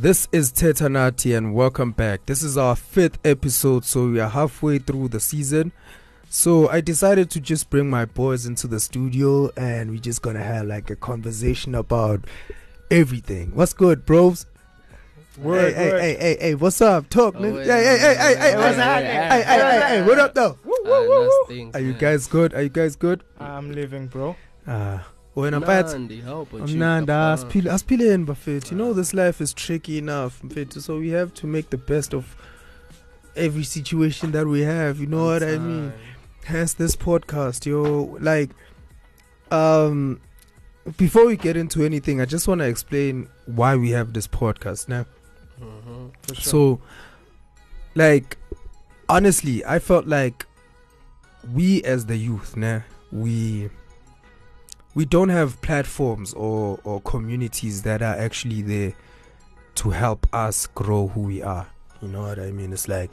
This is Tetanati and welcome back. This is our fifth episode, so we are halfway through the season. So I decided to just bring my boys into the studio and we're just gonna have like a conversation about everything. What's good, bros? Word, hey, word. hey, hey, hey, hey, what's up? Talk, Oh, nigga. wait, hey, hey, hey, hey, hey, what's happening? hey, hey, hey, hey, what up, though? Uh, Are you guys good? Are you guys good? I'm living, bro. Ah, wena mfethu amnandi asiphile asiphileni bafethu you know this life is tricky enough mfethu so we have to make the best of every situation that we have you know what i mean? Hence this podcast yo like um before we get into anything i just want to explain why we have this podcast now For sure. so like honestly i felt like we as the youth nah, we we don't have platforms or or communities that are actually there to help us grow who we are. You know what i mean? It's like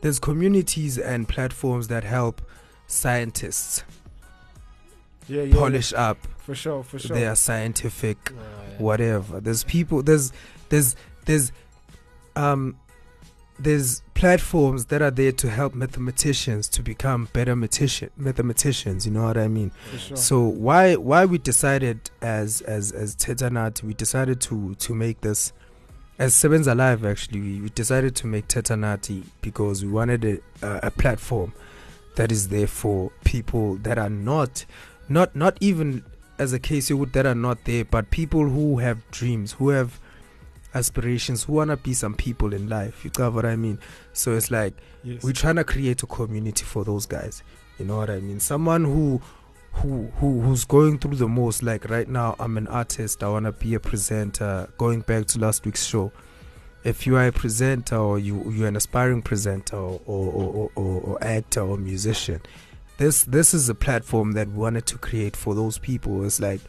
there's communities and platforms that help scientists yeah, yeah, polish up for sure, for sure. their scientific whatever. There's people there's there's there's um there's platforms that are there to help mathematicians to become better mathematician, mathematicians you know what i mean sure. so why why we decided as as as tetanat we decided to to make this as Sevens Alive actually we, we decided to make tetanati because we wanted a, a, a platform that is there for people that are not not not even as a case you would that are not there but people who have dreams who have aspirations who want to be some people in life you got what i mean? So it's like yes. we're trying to create a community for those guys you know what i mean? Someone who who who who's going through the most like right now i'm an artist i want to be a presenter going back to last week's show. If you are a presenter or you you're an aspiring presenter or or, or, or, or actor or musician this this is a platform that we wanted to create for those people. It's like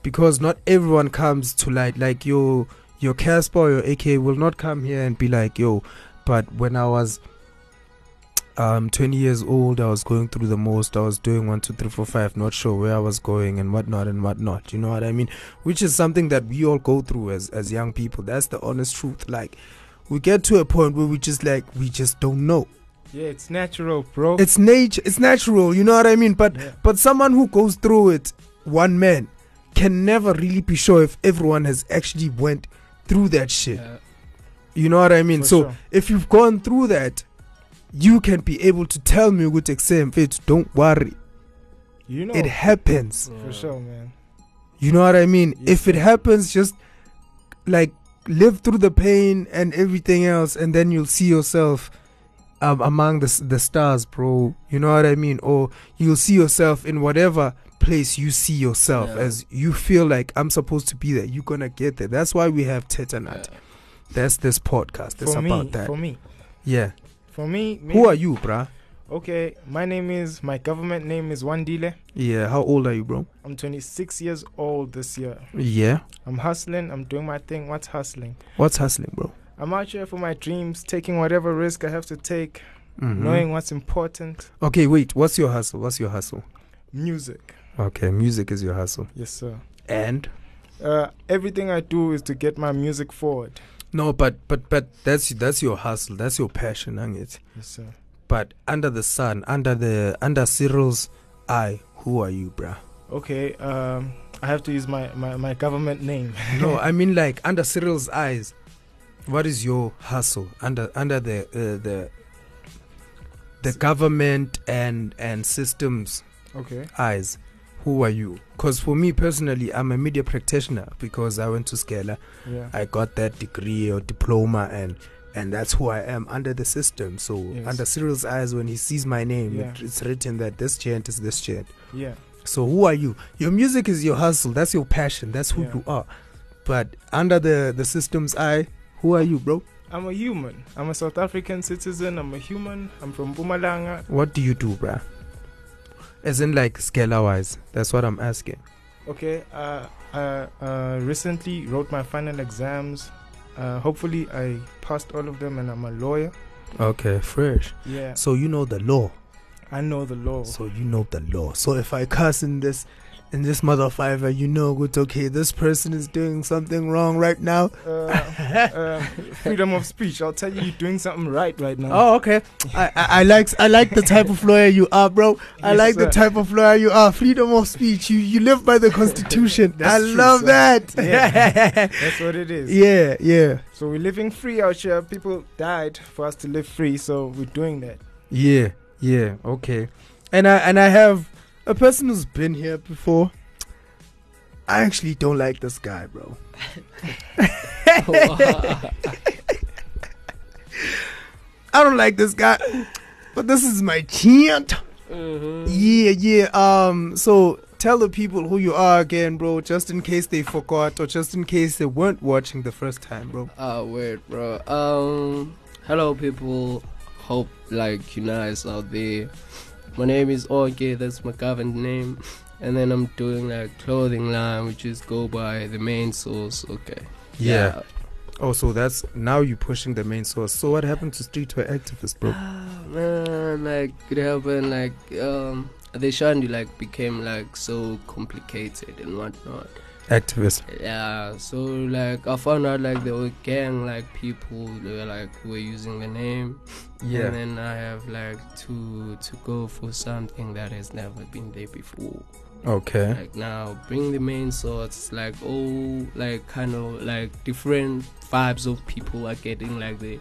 because not everyone comes to like like your your Cassper or your AK will not come here and be like yo but when I was um 20 years old I was going through the most. I was doing one two three four five not sure where I was going and whatnot and whatnot you know what I mean? Which is something that we all go through as as young people. That's the honest truth. Like we get to a point where we just like we just don't know. Yeah, it's natural, bro. it's nature it's natural you know what I mean? But yeah. but someone who goes through it one man can never really be sure if everyone has actually went through that shit. You know what I mean? For so sure. if you've gone through that you can be able to tell me ukuthi exam fit don't worry. You know, it happens. For sure, man. you know what I mean? Yes, if it happens just like live through the pain and everything else and then you'll see yourself um, among the the stars bro. You know what I mean? Or you'll see yourself in whatever place you see yourself Yeah. as you feel like I'm supposed to be there you're gonna get there that's why we have Tetanat that's this podcast it's for about me, that for me, yeah for me. who are you bruh Okay, my name is my government name is Wandile. yeah how old are you bro I'm 26 years old this year. yeah I'm hustling. I'm doing my thing. What's hustling? what's hustling bro I'm out here for my dreams, taking whatever risk I have to take, Mhm. knowing what's important. okay wait what's your hustle what's your hustle Music, okay music is your hustle yes, sir. and Uh, everything I do is to get my music forward. No, but but but that's that's your hustle. That's your passion, ain't it. Yes, sir. But under the sun, under the under Cyril's eye, who are you, bruh? Okay, um, I have to use my, my, my government name. No, I mean like under Cyril's eyes. What is your hustle under under the uh, the the government and and systems Okay. eyes? Who are you? Because for me personally, I'm a media practitioner because I went to Scala. Yeah. I got that degree or diploma and and that's who I am under the system. So Yes. under Cyril's eyes, when he sees my name, Yeah. it, it's written that this gent is this gent. yeah. So who are you? Your music is your hustle. That's your passion. That's who Yeah. you are. But under the the system's eye, who are you, bro? I'm a human. I'm a South African citizen. I'm a human. I'm from Mpumalanga. What do you do, bruh? As in like scalar wise. That's what I'm asking. Okay. Uh, uh, uh, recently wrote my final exams. Uh, hopefully I passed all of them, and I'm a lawyer. Okay, fresh. Yeah. So you know the law. I know the law. So you know the law. So if I cuss in this and this motherfucker, you know, good. Okay, this person is doing something wrong right now. Uh, uh, freedom of speech. I'll tell you, you're doing something right right now. Oh, okay. I, I, I like I like the type of lawyer you are, bro. I Yes, like the type of lawyer you are. Freedom of speech. You you live by the Constitution. I true, love sir. that. Yeah. That's what it is. yeah, yeah, So we're living free out here. People died for us to live free, so we're doing that. yeah, yeah. Okay. And I and I have a person who's been here before. I actually don't like this guy, bro. I don't like this guy, but this is my chant. Mhm. Yeah, yeah. Um, so tell the people who you are again, bro, just in case they forgot or just in case they weren't watching the first time, bro. Ah, wait, bro. Um, hello, people. Hope like you guys out there. My name is Orge. That's my government name. And then I'm doing like clothing line, which is go by the main source. Okay. Yeah. Oh, so that's now you're pushing the main source. So what happened to streetwear activists, bro? Ah, man, like it happened. Like um, the shandy like became like so complicated and whatnot. Activists. Yeah, so like I found out like there were gang like people they were like who were using the name. Yeah. And then I have like to to go for something that has never been there before. Okay. Like now bring the main source like oh like kind of like different vibes of people are getting like the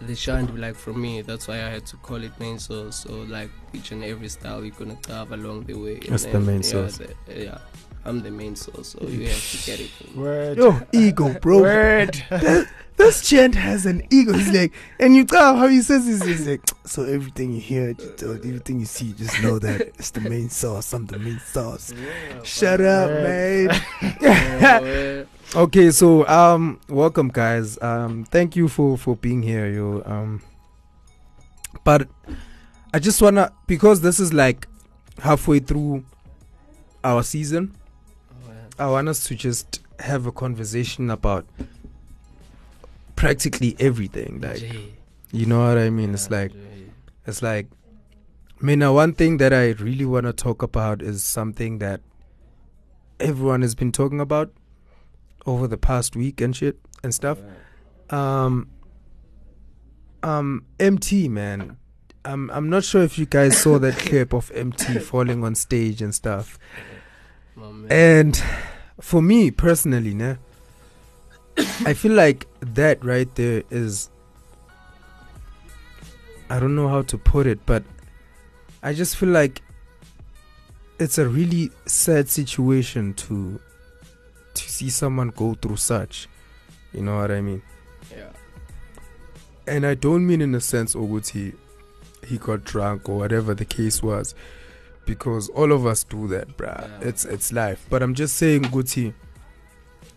the the shine like from me. That's why I had to call it main source. So like each and every style you're gonna have along the way. And That's the then, main yeah, source. the- yeah. I'm the main source, so you have to get it from me. Word. Yo, ego, bro. Word. This gent has an ego. He's like, and you tell how he says this. He's like, so everything you hear, just, uh, everything you see, just know that it's the main sauce. I'm the main sauce. Shut up, man. Yeah, Okay, so um, welcome guys. Um, thank you for for being here, yo. Um, but I just wanna because this is like halfway through our season. I want us to just have a conversation about practically everything. Like, you know what I mean? It's like it's like, I mean, one thing that I really want to talk about is something that everyone has been talking about over the past week and shit and stuff. Um, um, Emtee man, I'm I'm not sure if you guys saw that clip of Emtee falling on stage and stuff. And for me personally, ne, I feel like that right there is I don't know how to put it, but I just feel like it's a really sad situation to to see someone go through such. You know what I mean? yeah. And I don't mean in a sense Oguti he got drunk or whatever the case was. Because all of us do that, bruh. Yeah. It's it's life. But I'm just saying, Guti,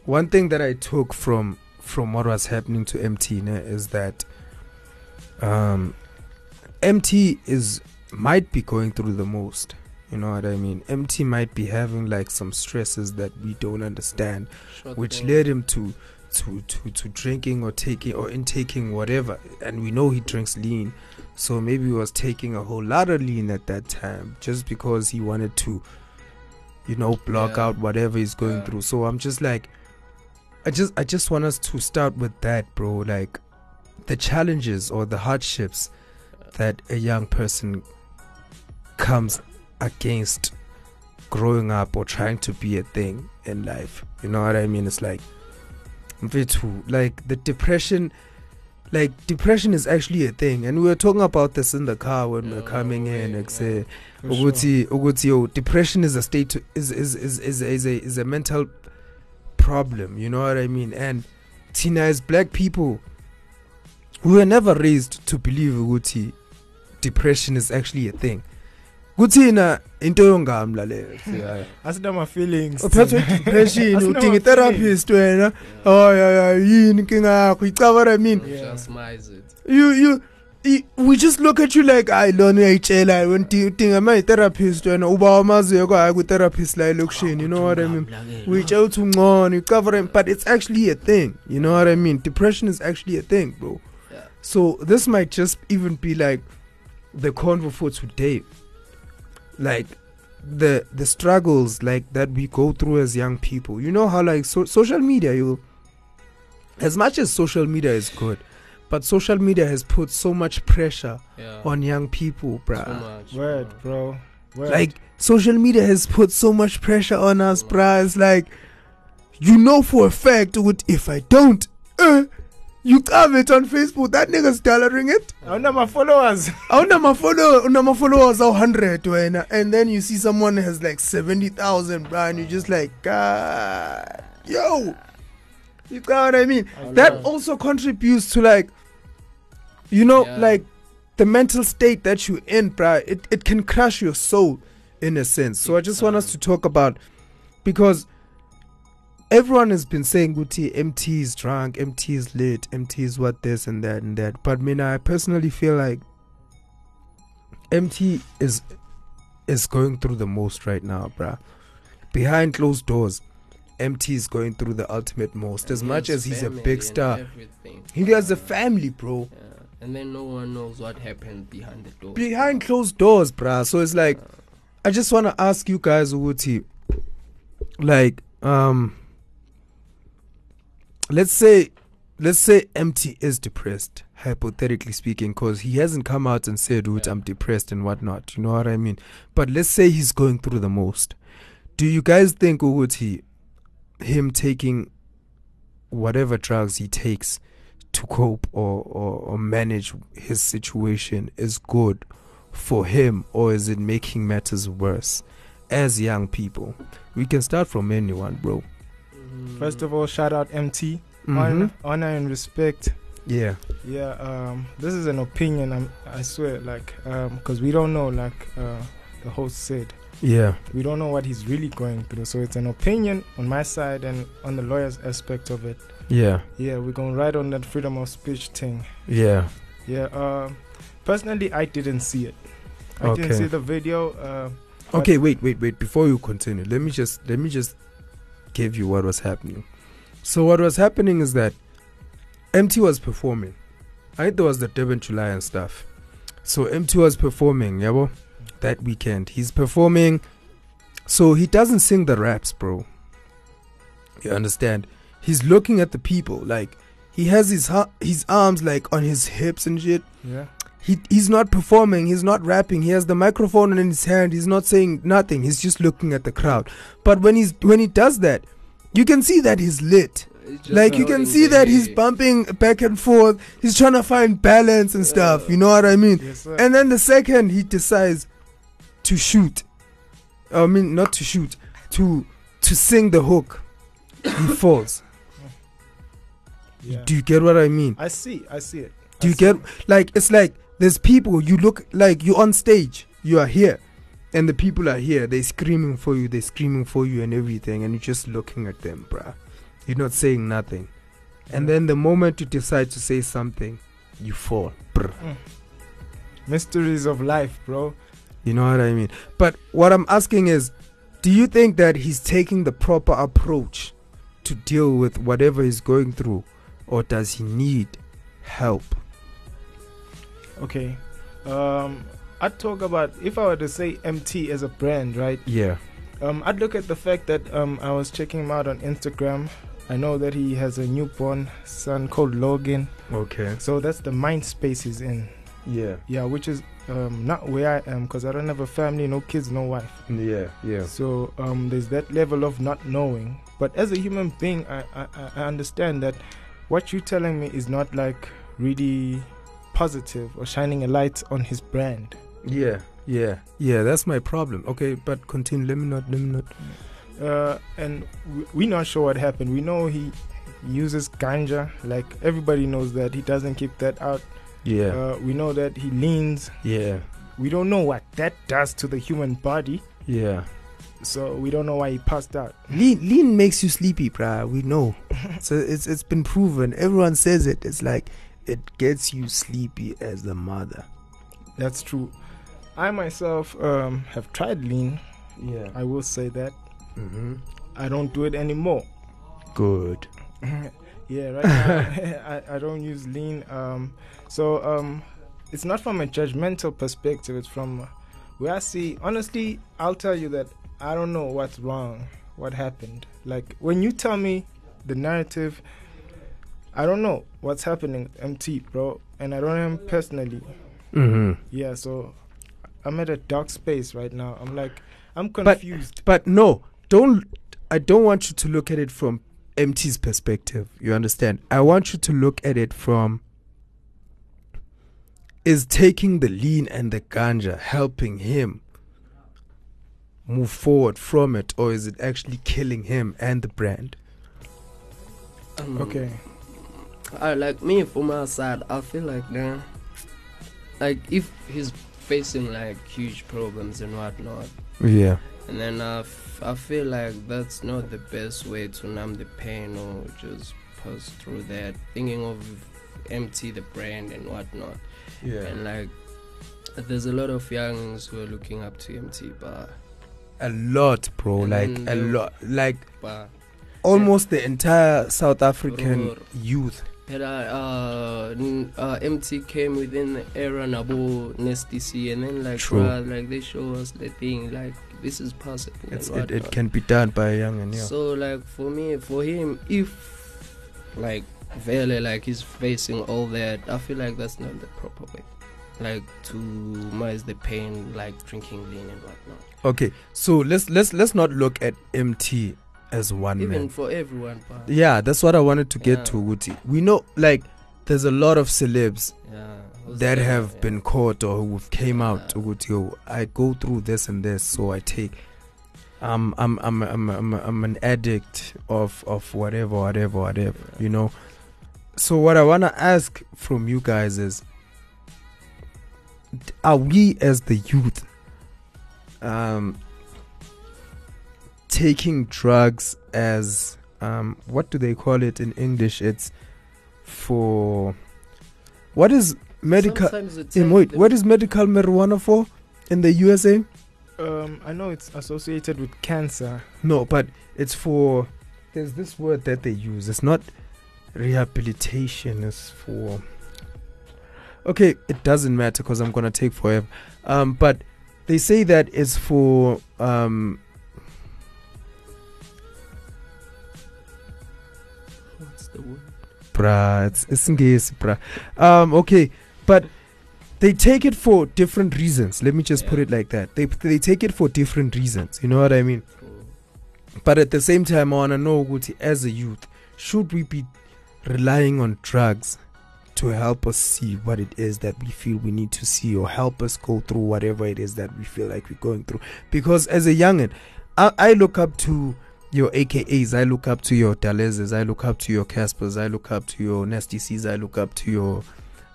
one thing that I took from from what was happening to Emtee ne, is that um Emtee is might be going through the most. You know what I mean? Emtee might be having like some stresses that we don't understand Short which led him to to to to drinking or taking or intaking whatever and we know he drinks lean so maybe he was taking a whole lot of lean at that time just because he wanted to you know block Yeah. out whatever he's going Yeah. through so i'm just like i just i just want us to start with that bro like the challenges or the hardships that a young person comes against growing up or trying to be a thing in life. You know what I mean? It's like, mfethu, like the depression, like depression is actually a thing. And we were talking about this in the car when we we're Yeah, coming in. yeah, Like, say, sure. ukuthi ukuthi yo depression is a state to, is, is is is is a is a mental problem you know what i mean and tina as black people we were never raised to believe ukuthi depression is actually a thing kuthina into yongamla leyo? Asida my feelings. uphethwe depression Asina udinga my i-therapist wena. Oh yeah yeah yini inkinga yakho? Icaba what i mean Yeah. Just smize it. you you we just look at you like hayi lona uyayitshela wena udi- udinga ma yi-therapist wena uba wamaziyo kwahayi kwi-therapist la elokishini. You know what i mean? Uyitshela ukuthi ungcono you cover it but it's actually a thing. You know what i mean? Depression is actually a thing bro. Yeah. so this might just even be like the convo for today like the the struggles like that we go through as young people. You know how like so, social media you as much as social media is good, but social media has put so much pressure Yeah. on young people, bruh. so much. Word, bro. bro. Word. Like social media has put so much pressure on us, bruh. It's like you know for a fact what if I don't, uh, you comment on Facebook, that nigga's dollaring it. I wonder my followers. Awuna follow my followers awu 100 wena and then you see someone has like 70,000 bro and you're just like god yo you got what I mean I that know. also contributes to like you know Yeah. like the mental state that you're in bruh it, it can crush your soul in a sense so i Big just want us to talk about because everyone has been saying Guti Emtee is drunk, Emtee is late, Emtee is what this and that and that. But mean I personally feel like Emtee is is going through the most right now, bruh. Behind closed doors, Emtee is going through the ultimate most. As much as he's a big star, he has a family, bro. Yeah. And then no one knows what happened behind the door. Behind closed doors, bruh. So it's like I just wanna ask you guys, Uti, like, um let's say let's say Emtee is depressed, hypothetically speaking, because he hasn't come out and said, Yeah. I'm depressed and whatnot. You know what I mean? But let's say he's going through the most. Do you guys think Uti him taking whatever drugs he takes to cope or, or, or manage his situation is good for him or is it making matters worse as young people we can start from anyone bro. First of all, shout out Emtee. Mhm. Honor, honor and respect. yeah Yeah, um, this is an opinion. I'm, I swear, like, because we don't know, like uh, the host said, yeah we don't know what he's really going through. So it's an opinion on my side and on the lawyer's aspect of it. yeah Yeah, we're gonna ride on that freedom of speech thing. yeah Yeah, uh, personally, I didn't see it. I didn't see the video. Uh, okay wait wait wait before you continue let me just let me just give you what was happening. So what was happening is that emtee was performing. I think there was the Durban july and stuff. So emtee was performing yabo? That weekend. He's performing. So he doesn't sing the raps bro. You understand? He's looking at the people like he has his hu- his arms like on his hips and shit. Yeah, he he's not performing he's not rapping. He has the microphone in his hand. He's not saying nothing. He's just looking at the crowd. But when he's when he does that you can see that he's lit. Like you can see that he's bumping back and forth. He's trying to find balance and stuff. You know what i mean? Yes, and then the second he decides to shoot i mean not to shoot to to sing the hook he falls. Yeah. do you get what i mean? I see, I see it. do you get it. like it's like there's people you look like you're on stage. You are here. And the people are here. They're screaming for you. They're screaming for you and everything. And you're just looking at them bruh. You're not saying nothing. And then the moment you decide to say something you fall bruh. Mm. mysteries of life, bro? you know what i mean? But what i'm asking is do you think that he's taking the proper approach to deal with whatever he's going through? Or does he need help Okay. Um, I'd talk about if I were to say Emtee as a brand, right? yeah Um, I'd look at the fact that um, I was checking him out on Instagram. I know that he has a newborn son called Logan. okay So that's the mind space he's in. yeah Yeah, which is um, not where I am because I don't have a family, no kids, no wife. yeah yeah So um, there's that level of not knowing. But as a human being, I, I, I understand that what you're telling me is not like really positive or shining a light on his brand. Yeah, yeah, yeah. That's my problem. Okay, but continue. Let me not. Let me not. Uh, and we- we're not sure what happened. We know he uses ganja, like everybody knows that. He doesn't keep that out. Yeah, Uh, we know that he leans. yeah, We don't know what that does to the human body, yeah. so we don't know why he passed out. Lean, lean makes you sleepy, bruh. We know. so it's it's been proven. Everyone says it. It's like it gets you sleepy as the mother. That's true. I myself um, have tried lean. Yeah. I will say that. Mm-hmm. I don't do it anymore. Good. yeah, right now I, I don't use lean. Um, so um, it's not from a judgmental perspective. It's from where I see, honestly, I'll tell you that I don't know what's wrong, what happened. Like when you tell me the narrative, I don't know what's happening with Emtee, bro, and I don't know him personally. Mm-hmm. Yeah, so I'm at a dark space right now. I'm like, I'm But- confused. But no, don't. I don't want you to look at it from Emtee's perspective. You understand? I want you to look at it from. Is taking the lean and the ganja helping him move forward from it, or is it actually killing him and the brand? Um, okay. I like me from my side. I feel like man, like if he's facing like huge problems and whatnot, Yeah. and then I, f- I feel like that's not the best way to numb the pain or just pass through that. Thinking of Emtee the brand and whatnot, Yeah. and like there's a lot of youngs who are looking up to Emtee, but A lot, bro. And like a lot. Like but almost the entire South African Roar. youth. But uh, uh, Emtee came within the era Nabo Nasty C, and then like True. bruh, like they show us the thing like this is possible. It's, it, it can be done by a young and yeah. So like for me, for him, if like Vele like he's facing all that, I feel like that's not the proper way. Like to minimize the pain, like drinking lean and whatnot. Okay, so let's let's let's not look at Emtee as one Even man. for everyone, but Yeah, that's what I wanted to get Yeah. to, Wuti. We know like there's a lot of celebs yeah, that have Yeah. been caught or who've came out. Wuti, oh, I go through this and this, so I take um I'm I'm I'm I'm, I'm an addict of of whatever, whatever, whatever, you know. So what I wanna ask from you guys is are we as the youth um taking drugs as um what do they call it in english? It's for what is medical in wait what is medical marijuana for in the usa Um, I know it's associated with cancer. no but it's for there's this word that they use. It's not rehabilitation it's for okay it doesn't matter because i'm gonna take forever. Um but they say that it's for um bruh it's it's Ngesi, bruh um okay but they take it for different reasons. Let me just put it like that. They they take it for different reasons you know what i mean? But at the same time i want to know Guti, as a youth should we be relying on drugs to help us see what it is that we feel we need to see or help us go through whatever it is that we feel like we're going through? Because as a youngin i, I look up to your AKAs, I look up to your Dalezes, I look up to your Casspers, I look up to your Nasty C's, I look up to your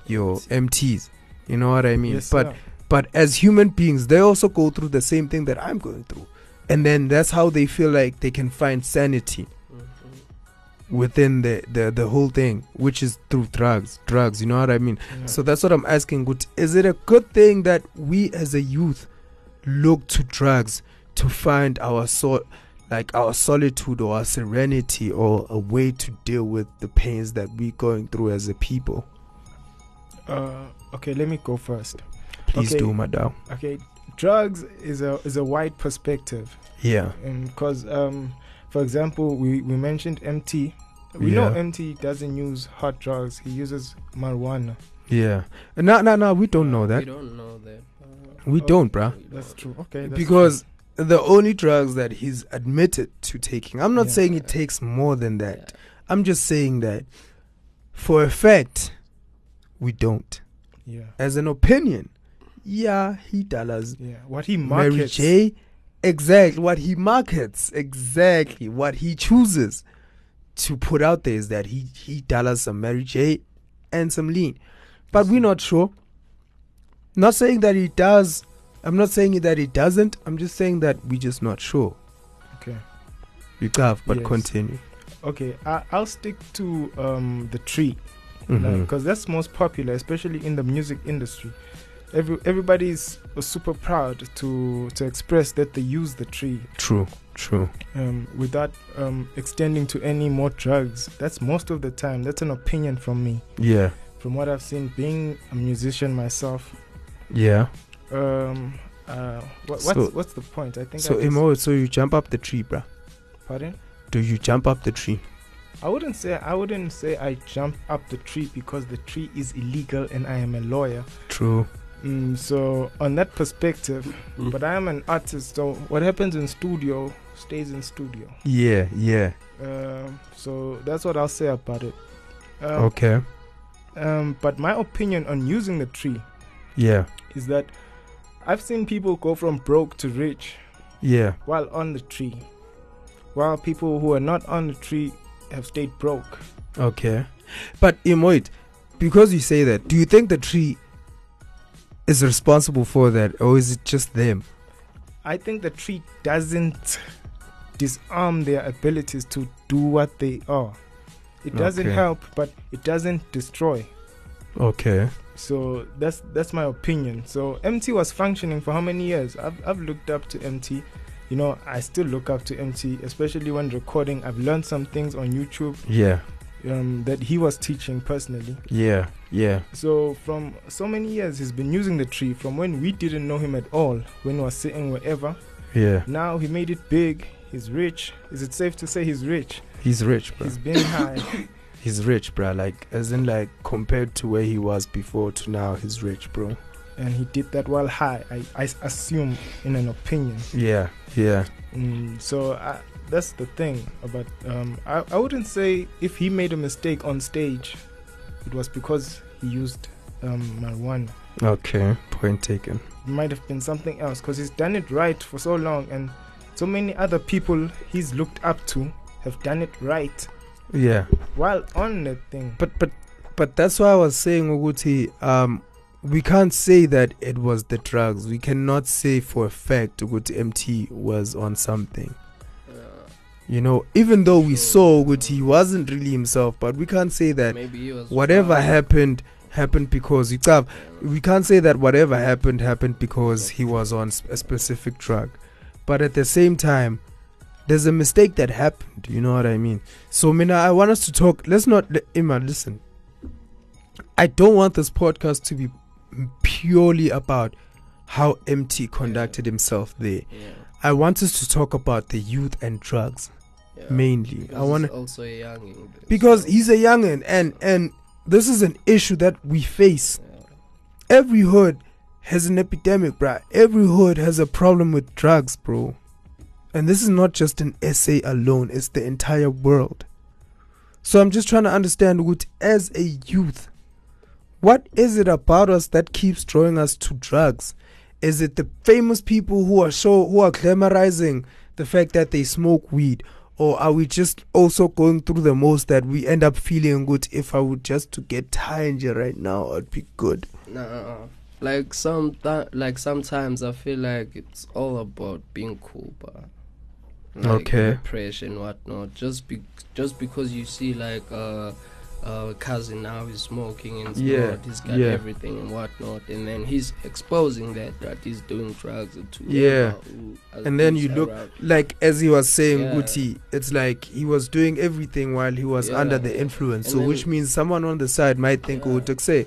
your Emtees. You know what I mean? yes, but but as human beings, they also go through the same thing that I'm going through. And then that's how they feel like they can find sanity Mhm. within the, the, the whole thing, which is through drugs. Drugs, you know what I mean? Yeah. So that's what I'm asking. Gut, Is it a good thing that we as a youth look to drugs to find our soul, like our solitude or our serenity or a way to deal with the pains that we're going through as a people? uh, okay, let me go first. Please Okay. do, madam. Okay, drugs is a is a wide perspective, Yeah. because um, for example, we we mentioned Emtee. We know Emtee doesn't use hard drugs. He uses marijuana. Yeah. No, no, no. We don't know that. We that. don't know that. Uh, We Oh, don't, bruh. That's true. Okay, that's Because the only drugs that he's admitted to taking, I'm not Yeah. saying he takes more than that. Yeah. I'm just saying that for a fact, we don't. yeah, As an opinion, yeah, he does. yeah. What he markets. Mary. J, exactly what he markets, exactly what he chooses to put out there is that he he does some Mary J and some lean, but we're not sure. Not saying that he does. I'm not saying that it doesn't. I'm just saying that we're just not sure. Okay. You have, but Yes. continue. Okay, I, I'll stick to um the tree. Because that's most popular, especially in the music industry. Every everybody is super proud to to express that they use the tree True, true. um, without um, extending to any more drugs. That's most of the time. That's an opinion from me, Yeah, from what I've seen. Being a musician myself, yeah. Um, Uh, what, what's So- what's the point? I think. So I Imo, so you jump up the tree, bruh. pardon. Do you jump up the tree? I wouldn't say I wouldn't say I jump up the tree because the tree is illegal and I am a lawyer. True. Mm, so on that perspective, Mm. but I am an artist. So what happens in studio stays in studio. Yeah, yeah. Um, so that's what I'll say about it. Um, Okay. um, but my opinion on using the tree Yeah, is that I've seen people go from broke to rich yeah. while on the tree, while people who are not on the tree have stayed broke. Okay. But Imoit, because you say that, do you think the tree is responsible for that, or is it just them? I think the tree doesn't disarm their abilities to do what they are. It doesn't Okay. help, but it doesn't destroy. Okay. So that's that's my opinion. So Emtee was functioning for how many years? I've I've looked up to Emtee. You know, I still look up to Emtee, especially when recording. I've learned some things on YouTube Yeah, um, that he was teaching personally. yeah, yeah. So from so many years, he's been using the tree. From when we didn't know him at all, when he was sitting wherever. Yeah, Now he made it big. He's rich. Is it safe to say he's rich? he's rich, bro. He's been high. He's rich, bro. Like, as in, like, compared to where he was before to now, he's rich, bro. and he did that while high. I, I assume in an opinion. Yeah, yeah, Mm, so I, that's the thing about. Um, I I wouldn't say if he made a mistake on stage, it was because he used um, marijuana. Okay, point taken. It might have been something else because he's done it right for so long, and so many other people he's looked up to have done it right Yeah, while on that thing. but but but that's why I was saying, Uguti, um, we can't say that it was the drugs. We cannot say for a fact Uguti Emtee was on something. You know, even though we saw Uguti he wasn't really himself, but we can't say that maybe he was whatever drunk. happened happened because you Yeah. we can't say that whatever happened happened because he was on a specific drug but at the same time there's a mistake that happened you know what i mean so mina i want us to talk let's not Emma, listen i don't want this podcast to be purely about how emtee conducted himself there Yeah. i want us to talk about the youth and drugs yeah. mainly Because i he's want to also a youngin. because so- he's a youngin and and this is an issue that we face Yeah. every hood has an epidemic, bruh. Every hood has a problem with drugs, bro. And this is not just an SA alone, it's the entire world. So I'm just trying to understand what as a youth, what is it about us that keeps drawing us to drugs? Is it the famous people who are show who are glamorizing the fact that they smoke weed? Or are we just also going through the most that we end up feeling good if I would just to get here right now, I'd be good. Nah, like some like sometimes I feel like it's all about being cool, but like Okay. pressure and whatnot. Just be just because you see like uh, uh cousin now is smoking and Yeah, yeah, he's got yeah. everything and whatnot, and then he's exposing that that he's doing drugs to Yeah. who- And then you look- around. like as he was saying Yeah. Guti, it's like he was doing everything while he was Yeah. under the influence. And so which means someone on the side might think Yeah. oh to say,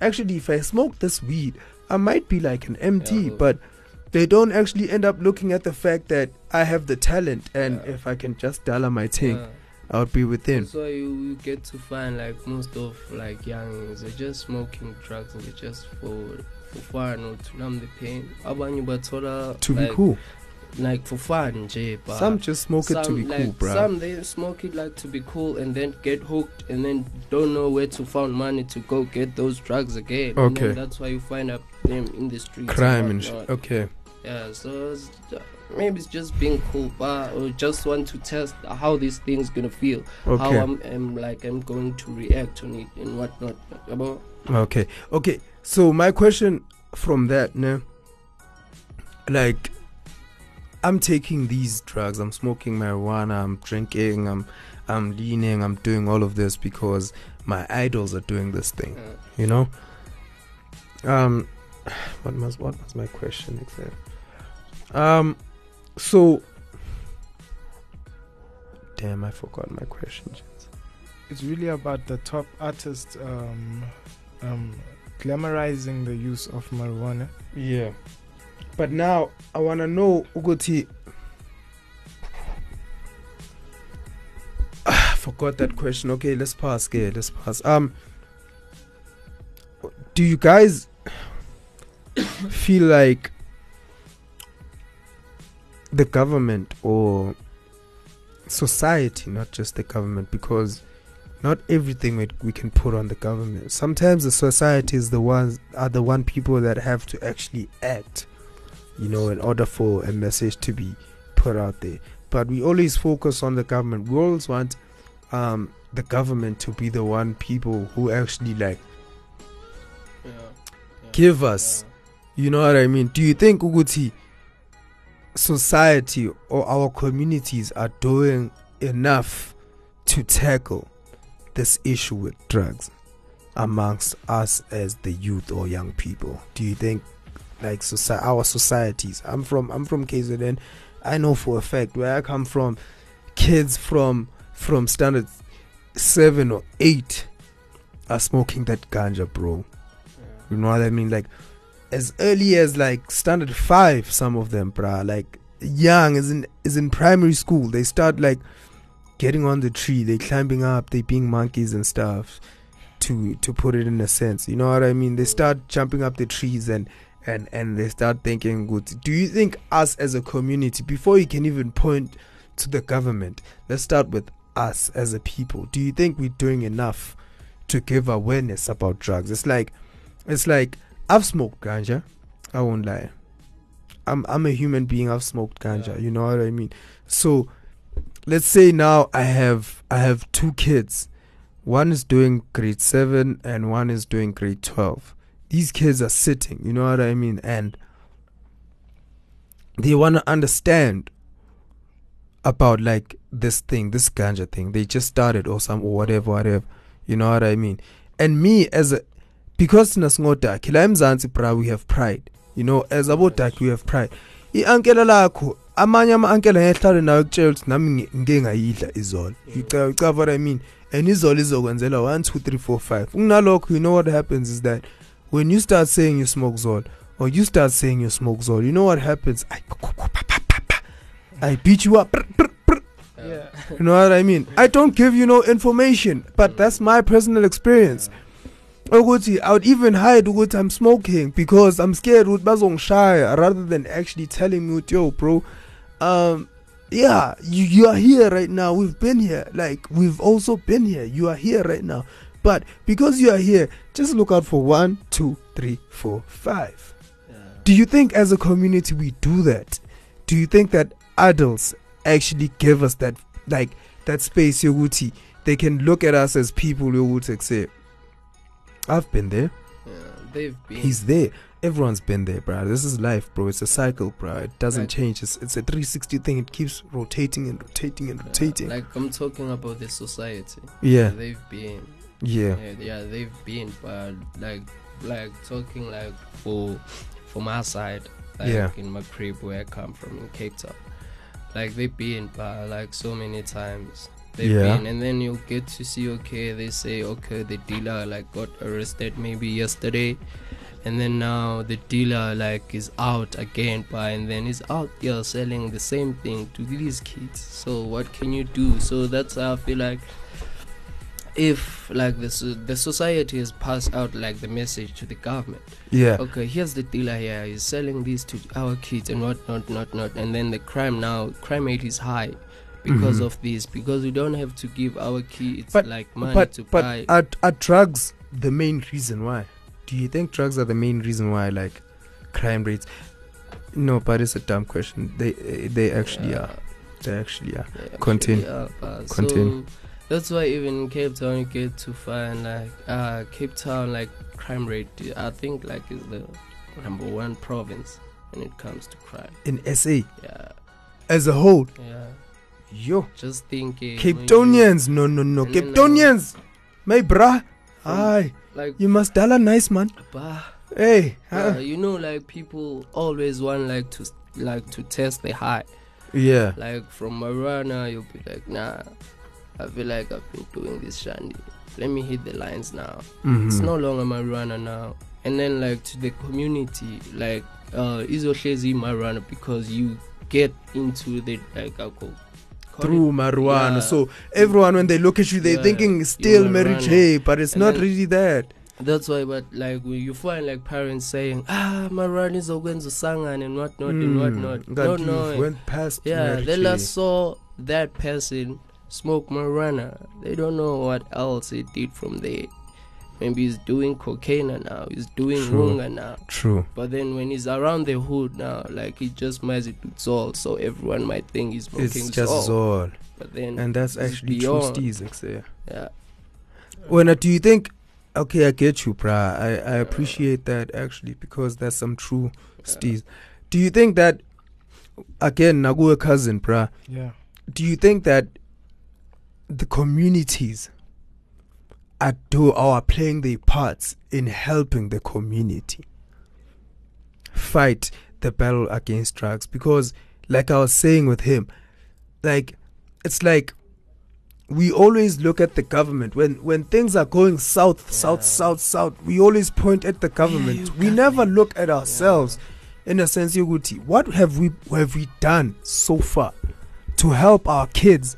actually if I smoke this weed, I might be like an Emtee, but they don't actually end up looking at the fact that I have the talent and Yeah. if I can just dollar my thing, Yeah. I would be within. Why you, you get to find like most of like youngins they're just smoking drugs and they're just for for fun or to numb the pain. Abanye bathola To be cool. Like for fun, nje, but Some just smoke it to be like, cool, bruh. Some they smoke it like to be cool and then get hooked and then don't know where to find money to go get those drugs again. Okay. that's why you find up them in the streets. Crime and shit. Okay. Yeah, so it's, maybe it's just being cool, but or just want to test how this thing's gonna feel how I'm, I'm like I'm going to react on it and whatnot. About Okay. Okay. So my question from that, now like, I'm taking these drugs. I'm smoking marijuana. I'm drinking. I'm, I'm leaning. I'm doing all of this because my idols are doing this thing. You know. Um, what was what was my question exactly? Um, so. Damn, I forgot my question. it's really about the top artists um, um, glamorizing the use of marijuana. Yeah. But now i want to know ukuthi Ah, forgot that question. Okay let's pass okay let's pass. Um do you guys feel like the government or society not just the government because not everything we, we can put on the government. Sometimes the society is the ones are the one people that have to actually act you know in order for a message to be put out there but we always focus on the government we always want um the government to be the one people who actually like Yeah. yeah, Give us. you know what i mean do you think ukuthi society or our communities are doing enough to tackle this issue with drugs amongst us as the youth or young people do you think like soci- our societies i'm from i'm from KZN i know for a fact where i come from kids from from standard 7 or 8 are smoking that ganja bro you know what I mean? Like as early as like standard five, some of them, bruh. Like young is in is in primary school. They start like getting on the tree, they climbing up, they being monkeys and stuff. To to put it in a sense. You know what I mean? They start jumping up the trees and and and they start thinking good. Do you think us as a community, before you can even point to the government, let's start with us as a people. Do you think we're doing enough to give awareness about drugs? It's like it's like I've smoked ganja. I won't lie. I'm I'm a human being. I've smoked ganja. Yeah. You know what I mean. So, let's say now I have I have two kids. One is doing grade seven and one is doing grade twelve. These kids are sitting. You know what I mean, and they want to understand about like this thing, this ganja thing. They just started or some or whatever, whatever. You know what I mean. And me as a because nasingodaki la emzansi bra we have pride you know as abodaki we have pride i-ankela lakho amanye ama-ankela ngehlale nawe kutshela ukuthi nami ngi- ngike ngayidla izolo ucaba what i mean and izolo izokwenzela 1 2 3 4 5 kunalokho you know what happens is that when you start saying you smoke zol or you start saying you smoke zol you know what happens? I, I beat you up. Yeah. you know what I mean? I don't give you no information, but that's my personal experience. ukuthi I would even hide ukuthi I'm smoking because I'm scared ukuthi bazongishaya rather than actually telling me ukuthi yo bro um yeah you, you are here right now. We've been here. Like we've also been here. You are here right now but because you are here just look out for one two three four five Yeah. do you think as a community we do that do you think that adults actually give us that like that space yokuthi they can look at us as people yokuthi say i've been there Yeah, they've been. he's there everyone's been there bro this is life bro it's a cycle bro it doesn't Right. change it's, it's a 360 thing it keeps rotating and rotating and Yeah, rotating Like I'm talking about the society. yeah They've been. Yeah Yeah, yeah, they've been, but like, like talking like for, for my side, like Yeah. in my crib where I come from in Cape Town, like they've been, but like so many times they've Yeah. been, and then you get to see, okay, they say, okay, the dealer like got arrested maybe yesterday, and then now the dealer like is out again, but and then he's out there selling the same thing to these kids. So what can you do? So that's how I feel like if like the the society has passed out like the message to the government. Yeah. Okay here's the dealer here he's selling these to our kids and what not not not and then the crime now crime rate is high because Mhm. of this because we don't have to give our kids But- like money but to but buy are, are drugs the main reason why? Do you think drugs are the main reason why like crime rates? No but it's a dumb question. They they actually Yeah, are. They actually are. They actually Continue. are, Continue. so that's why even in cape town you get to find like uh cape town like crime rate i think like is the number one province when it comes to crime. In sa yeah. As a whole? Yeah. Yo. Just thinking cape townians no no no. Cape townians my brah. Aye, like you must tell a nice man. Bah, hey uh, huh? you know like people always want like to like to test the high yeah. Like from marijuana you'll be like nah i feel like i've been doing this shandy let me hit the lines now Mhm. it's no longer marijuana now and then like to the community like uh izohlezi marijuana because you get into the like call through marijuana. Yeah. So everyone, when they look at you, they're Yeah, thinking still Mary. J, but it's And not really that. That's why, but like you find like parents saying, "Ah, marijuana is ogwenza usangane and whatnot and Mm, whatnot." that Not you knowing. went past Yeah, Mary they last saw that person smoke marijuana. They don't know what else he did from there. Maybe he's doing cocaine now. He's doing True. runga now. True. But then when he's around the hood now, like he just might it with Zol, so everyone might think he's smoking It's just Zol. Zol. But then, And that's actually beyond. true steez, like say. yeah, When uh, do you think? Okay, I get you, bruh. I, I appreciate that actually because that's some true steez. Do you think that again, Nagu a cousin, bruh? Yeah. Do you think that the communities are do or are playing their parts in helping the community fight the battle against drugs? Because, like I was saying with him, like it's like we always look at the government when when things are going south, south, Yeah. south, south. We always point at the government. you we never me. look at ourselves. In a sense, Yoguti, what have we have we done so far to help our kids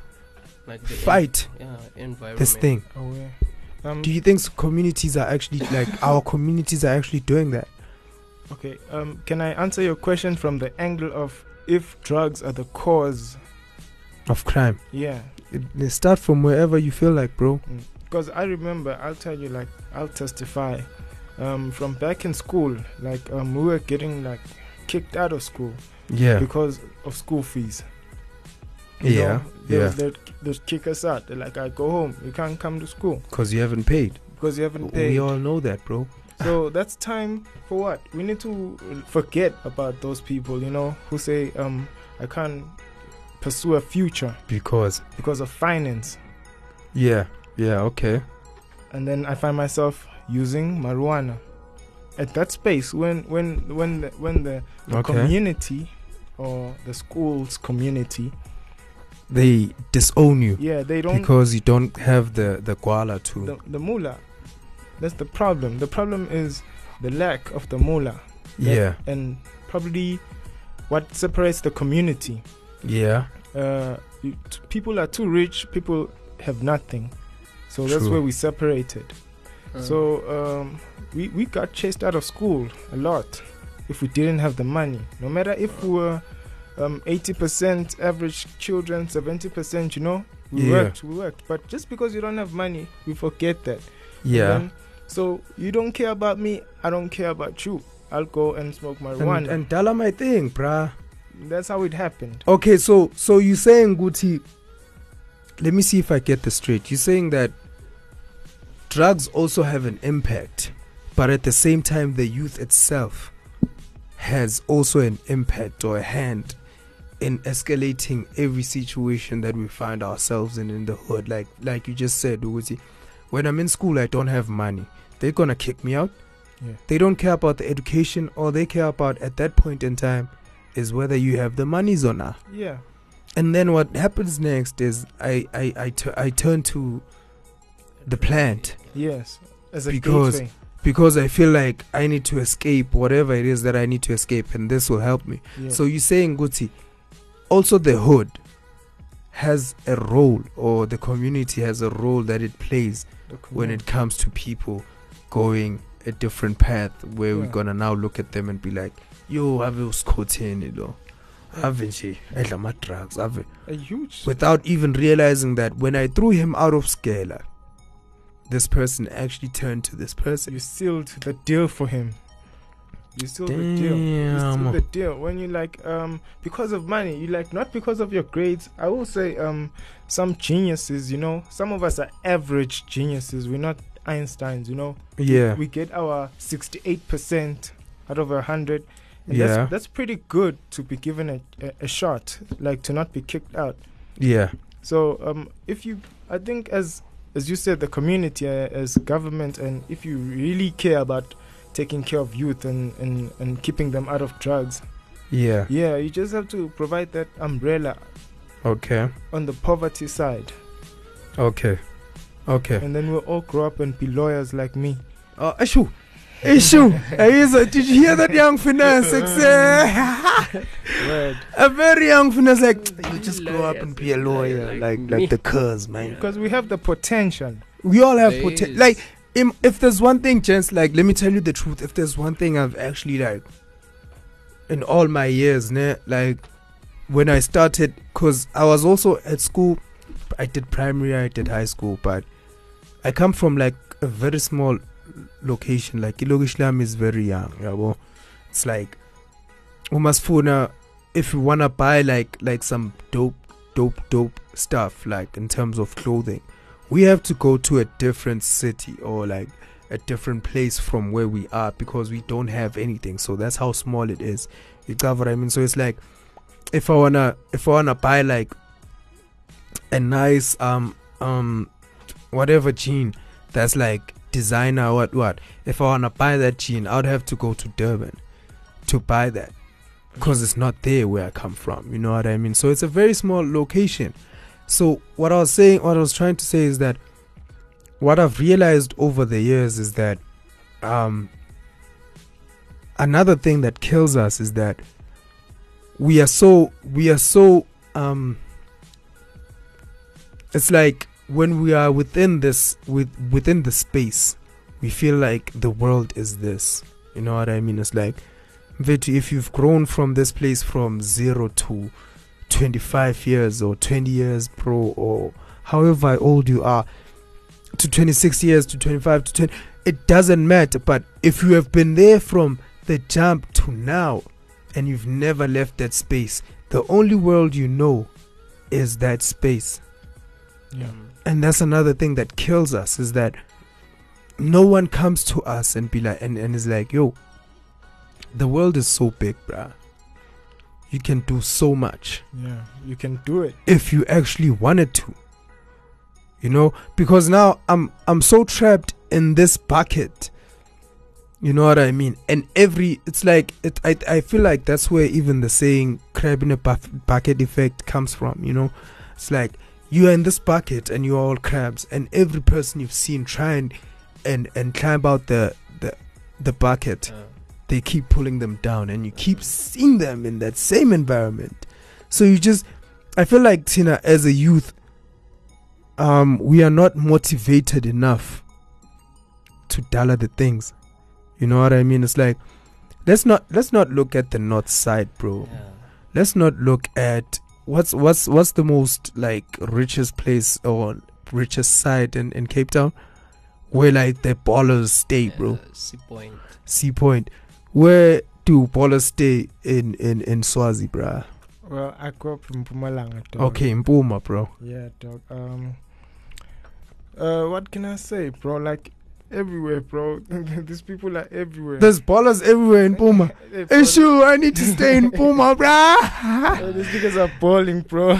like the fight en- yeah, environment. this thing? Aware. Um, Do you think communities are actually like our communities are actually doing that? okay. Um, can I answer your question from the angle of if drugs are the cause? Of crime. Yeah. It, they start from wherever you feel like, bro. Because I remember, I'll tell you, like, I'll testify. Um, from back in school, like, um, we were getting like kicked out of school Yeah. because of school fees. You Yeah. know, they, Yeah. They'd, they'd kick us out. They're like, I go home. You can't come to school Because you haven't paid. because you haven't paid. We all know that, bro. So that's time for what? We need to forget about those people, you know, who say, um, I can't pursue a future Because because of finance. yeah, yeah, okay. And then I find myself using marijuana. At that space, when when when the, when the, the Okay. community or the school's community, They disown you yeah, they don't because you don't have the the guala to. the, the mullah. That's the problem. The problem is the lack of the mullah. That- yeah, and probably what separates the community. yeah, Uh, you- t- people are too rich. People have nothing. So that's True. where we separated. Uh, So um, we we got chased out of school a lot if we didn't have the money. No matter if we were um, 80% average children, 70%, you know, we Yeah. worked, we worked. But just because you don't have money, we forget that. Yeah. then- so you don't care about me, I don't care about you. I'll go and smoke And, marijuana. and Dala my thing, bruh. That's how it happened. Okay, so so you saying Guti? Let me see if I get this straight. You're saying that drugs also have an impact, but at the same time, the youth itself has also an impact or a hand in escalating every situation that we find ourselves in in the hood. Like like you just said, Guti, when I'm in school, I don't have money. They're gonna kick me out. Yeah. They don't care about the education. All they care about at that point in time is whether you have the monies or not. Yeah. And then what happens next is I I I, tu- I turn to the plant Yes. As a Because- gateway. because I feel like I need to escape whatever it is that I need to escape, and this will help me. Yeah. So you're saying, Guti, also the hood has a role, or the community has a role that it plays when it comes to people going a different path, where we're gonna now look at them and be like, "Yo, ave uskhotheni lo, ave nje edla ama drugs, ave." a huge without even realizing that when I threw him out of Scala, this person actually turned to this person. you sealed the deal for him. You sealed the deal. You Damn. sealed the deal. When you like um because of money, you like not because of your grades. I will say um some geniuses, you know, some of us are average geniuses. We're not Einsteins, you know. Yeah. We get our sixty eight percent out of a hundred. And Yeah. that's that's pretty good to be given a, a, a shot, like to not be kicked out. Yeah. So um, if you, I think as as you said, the community, uh, as government, and if you really care about taking care of youth and, and, and keeping them out of drugs, Yeah. yeah, you just have to provide that umbrella Okay. on the poverty side, Okay. Okay. and then we'll all grow up and be lawyers like me. Uh, Ashu, Issue. Did you hear that young finesse? Exe- Word. a very young finesse, like you just grow up and be a lawyer, like me. like the cuz, man. Because we have the potential. We all have There potential. Like, im- if there's one thing, gents, like, let me tell you the truth. If there's one thing I've actually like, in all my years, ne, like, when I started, cause I was also at school. I did primary, I did high school, but I come from like a very small location. Like, Ilogishlam is very young. Yeah, well, it's like, umasfuna, if you wanna buy like like some dope, dope, dope stuff, like in terms of clothing we have to go to a different city or like a different place from where we are because we don't have anything. So that's how small it is. You got what i mean? So it's like if i wanna if i wanna buy like a nice um um whatever jean that's like designer what what if i wanna buy that jean i'd have to go to durban to buy that because it's not there where i come from. You know what i mean? So it's a very small location so what I was saying, what I was trying to say is that what I've realized over the years is that um, another thing that kills us is that we are so we are so um, it's like when we are within this with within the space, we feel like the world is this. You know what I mean? It's like Mfethu, if you've grown from this place from zero to 25 years or 20 years pro or however old you are to 26 years to 25 to 10 it doesn't matter. But if you have been there from the jump to now and you've never left that space the only world you know is that space. Yeah. Mm. and that's another thing that kills us is that no one comes to us and be like and, and is like yo the world is so big bruh you can do so much. Yeah. You can do it. if you actually wanted to. You know because now i'm i'm so trapped in this bucket. You know what i mean? And every it's like it i, I feel like that's where even the saying crab in a buff- bucket effect comes from you know? It's like you're in this bucket and you're all crabs and every person you've seen try and and, and climb out the the the bucket. Uh, they keep pulling them down and you keep seeing them in that same environment so you just i feel like tina as a youth um we are not motivated enough to dollar the things you know what i mean it's like let's not let's not look at the north side bro yeah. let's not look at what's what's what's the most like richest place or richest side in, in cape town where like the ballers stay bro Sea Point. Sea Point. Where do ballers stay in in in Swazi, bruh? Well, I grew up in Mpumalanga. Dog. Okay, in Puma, bro. Yeah, dog. Um. Uh, what can I say, bro? Like everywhere, bro. These people are everywhere. There's ballers everywhere in Puma. Bro, I need to stay in Puma, bruh. uh, these niggas are balling, bro.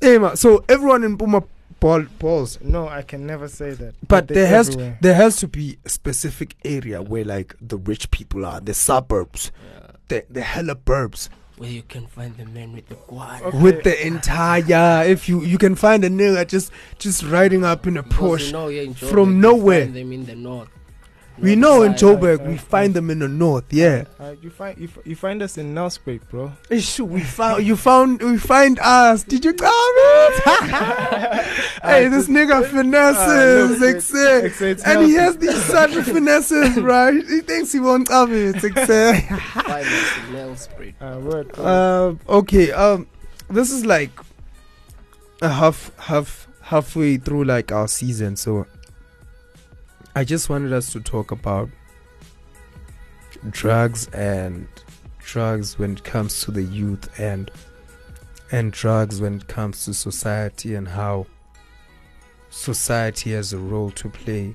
hey, man. So everyone in Puma ball balls, no, I can never say that. but they're there has everywhere. there has to be a specific area where like the rich people are, the suburbs, Yeah. the the hella burbs. Where you can find the man with the quad. Okay. With the entire, if you you can find a nigga just just riding up in a Because Porsche. you know, yeah, from nowhere. find them in the north. We know in. Joburg uh, we uh, find them in the north, yeah. Uh, you find you, f- you find us in Nelspruit, bro. Issue, we found you found we find us. Did you come it? hey, this nigga finesses, It's- it's and he has these such finesses, right? He thinks he won't have it, exe- Find us in Uh, word, uh, okay, um, this is like a half half halfway through like our season, so I just wanted us to talk about drugs and drugs when it comes to the youth and and drugs when it comes to society and how society has a role to play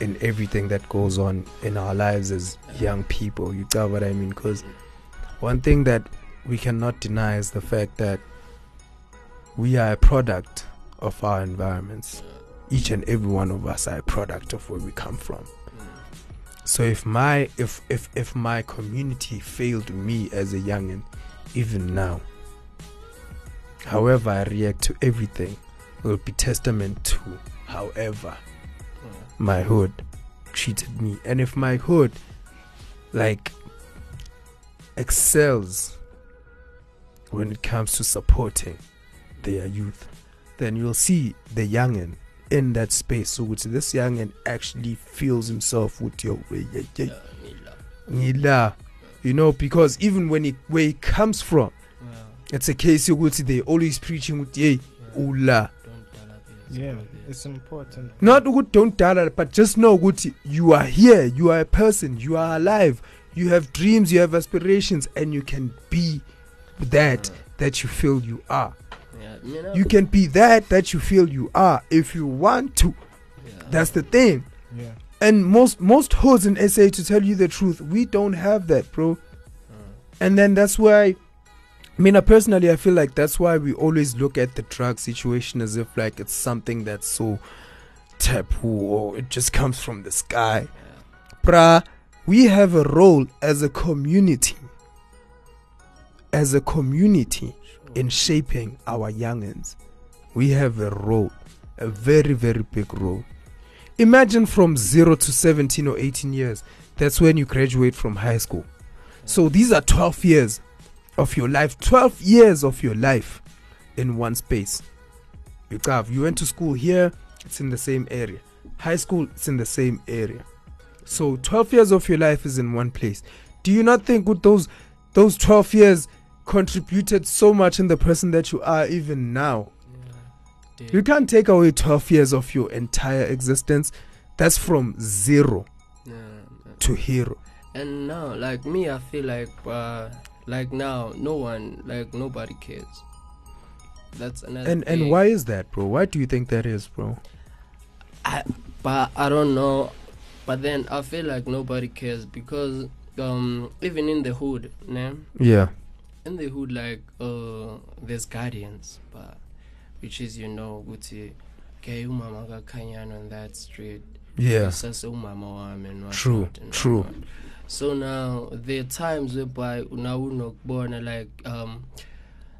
in everything that goes on in our lives as young people. You got what i mean? Because one thing that we cannot deny is the fact that we are a product of our environments each and every one of us are a product of where we come from. So if my if if if my community failed me as a youngin, even now, however I react to everything will be testament to however my hood treated me. And if my hood like excels when it comes to supporting their youth then you'll see the youngin in that space. So which this youngin actually feels himself with your Yeah, ngila. ngila you know because even when it where he comes from Yeah, it's a case you yokuthi they always preaching with yay yeah. ula. Don't tell her this, Yeah, it's important. not ukuthi don't dala but just know ukuthi you are here you are a person you are alive. You have dreams you have aspirations and you can be that that you feel you are Yeah, mina- you can be that that you feel you are if you want to yeah. that's the thing Yeah. and most most hoods in SA to tell you the truth we don't have that bro Uh, and then that's why I mean, uh, personally, I feel like that's why we always look at the drug situation as if like it's something that's so taboo or it just comes from the sky. yeah. Bruh, we have a role as a community, as a community Sure. In shaping our youngins. We have a role, a very, very big role. Imagine from 0 to 17 or 18 years, that's when you graduate from high school. So these are 12 years of your life, 12 years of your life in one space. You have, you went to school here, it's in the same area. High school, it's in the same area. So 12 years of your life is in one place. Do you not think with those those 12 years contributed so much in the person that you are even now? Yeah. You can't take away 12 years of your entire existence. That's from zero Yeah, to hero. and now like me i feel like uh like now no one like nobody cares that's another And and why is that, bro? Why do you think that is, bro? I, but i don't know but then i feel like nobody cares because um even in the hood né? Yeah. In the hood like uh there's guardians but which is you know ukuthi okay umama kakhanyana on that street Yeah. sase umama wami and True, and true. so now there are times whereby now unokubona like um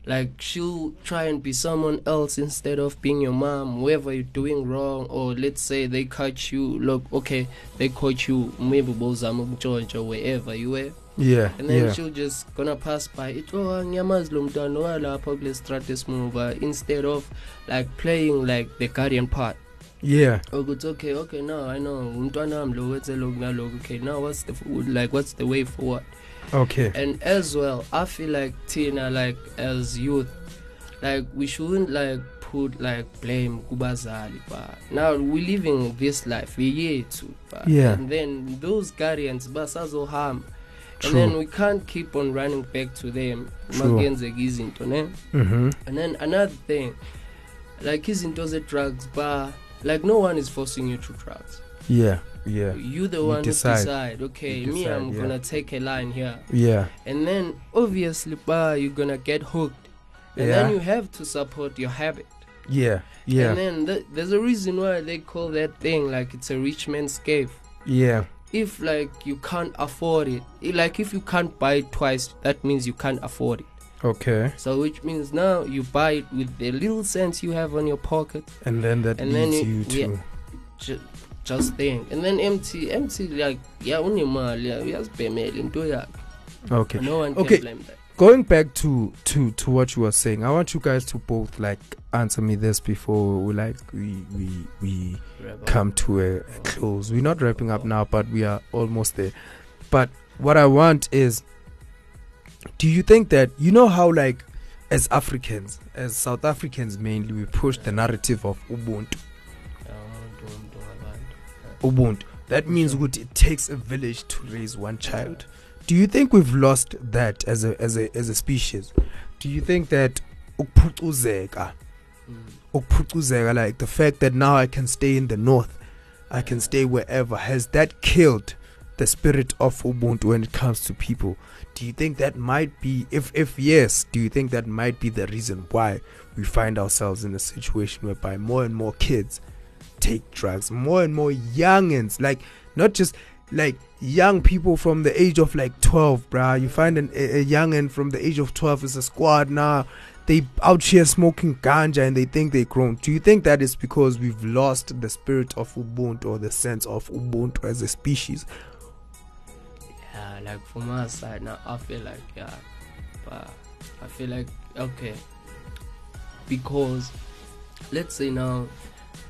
like she'll try and be someone else instead of being your mom wherever you're doing wrong or let's say they catch you look okay they caught you maybe bozama ukutshontsha wherever you were Yeah. and then Yeah. she'll just gonna pass by it oh ngiyamazi lo mntwana walapha kule strat esimuva instead of like playing like the guardian part Yeah. Oh, ukuthi okay okay now i know umntwana wami lo wenze lokhu nalokhu okay now what's the like what's the way forward Okay. and as well i feel like tina like as youth like we shouldn't like put like blame kubazali but now we're living this life yethu but Yeah. and then those guardians basazohamba True. and then we can't keep on running back to them True. makuyenzeka izinto ne Mhm. and then another thing like izinto ze-drugs ba like no one is forcing you to drugs Yeah. Yeah. you the You one decide. who decide okay You me decide, i'm yeah. gonna take a line here Yeah. and then obviously ba you're gonna get hooked and Yeah. then you have to support your habit Yeah. Yeah. and then th- there's a reason why they call that thing like it's a rich man's cave Yeah. If like you can't afford it like if you can't buy it twice that means you can't afford it Okay. so which means now you buy it with the little cents you have on your pocket And then that And then leads it- you yeah. to ju- just think and then empty empty like yeah unemali yeah, uyazibhemela into yakhe Okay. no one Okay. can blame that Going back to to to what you were saying, I want you guys to both like answer me this before we like we we we Rebel. come to a, a close. We're not wrapping up now, but we are almost there. But what I want is do you think that you know how like as Africans, as South Africans mainly, we push the narrative of Ubuntu. Yeah, umuntu- umuntu ngabantu. Ubuntu. That means what it takes a village to raise one child. Do you think we've lost that as a as a as a species? Do you think that ukuphucuzeka, Mm. like the fact that now I can stay in the north, I can stay wherever, has that killed the spirit of Ubuntu when it comes to people? Do you think that might be if if yes, do you think that might be the reason why we find ourselves in a situation whereby more and more kids take drugs, more and more youngins, like not just like young people from the age of like 12, bruh. You find an, a, a youngin from the age of 12 is a squad now. They out here smoking ganja and they think they're grown. Do you think that is because we've lost the spirit of Ubuntu or the sense of Ubuntu as a species? Yeah, like from my side now, I feel like yeah, but I feel like okay, because let's say now,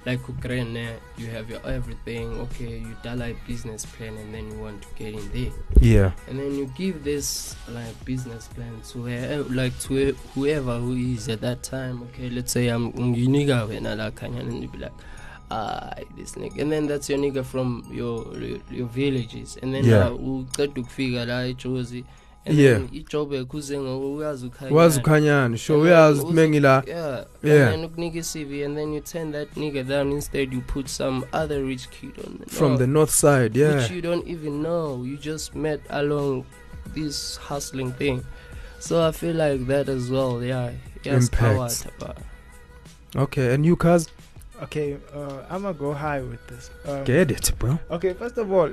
like Ukraine, you have your everything. Okay, you done a business plan, and then you want to get in there, Yeah. and then you give this like business plan to where, like to whoever who is at that time. Okay, let's say I'm Uniga when I and you be like. Ah, this nigga, and then that's your nigga from your your, your villages, and then Yeah. uh, uqeda ukufika la eJozi, and Yeah. then ijob ekhuze ngawo uyazi ukhanya. Wazi ukhanyana, sure And then uyazi uzi- mengila. Yeah, Yeah. and then ukunika CV, and then you turn that nigga down. Instead, you put some other rich kid on the From no, the north side, yeah. which you don't even know. You just met along this hustling thing. So I feel like that as well. Yeah, yes, power. Impacts. Okay, and you cuz Okay, uh, I'm gonna go high with this. Um, get it, bro. Okay, first of all,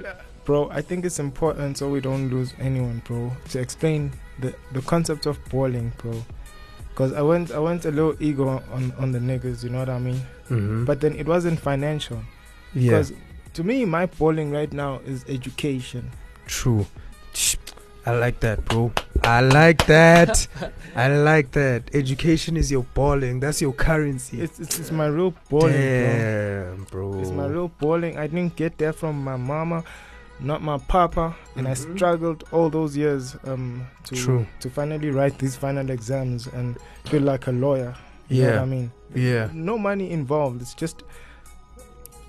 bro, I think it's important so we don't lose anyone, bro, to explain the the concept of balling, bro. Because I went I went a little ego on on the niggas, you know what I mean? Mm-hmm. But then it wasn't financial. yeah, Because to me, my balling right now is education. true. I like that, bro. I like that. I like that. Education is your balling. That's your currency. It's it's, it's my real balling, bro. Damn, bro. It's my real balling. I didn't get that from my mama, not my papa, and I Mhm. struggled all those years um, to True. to finally write these final exams and feel like a lawyer. You know what Yeah. I mean? Yeah. No money involved. It's just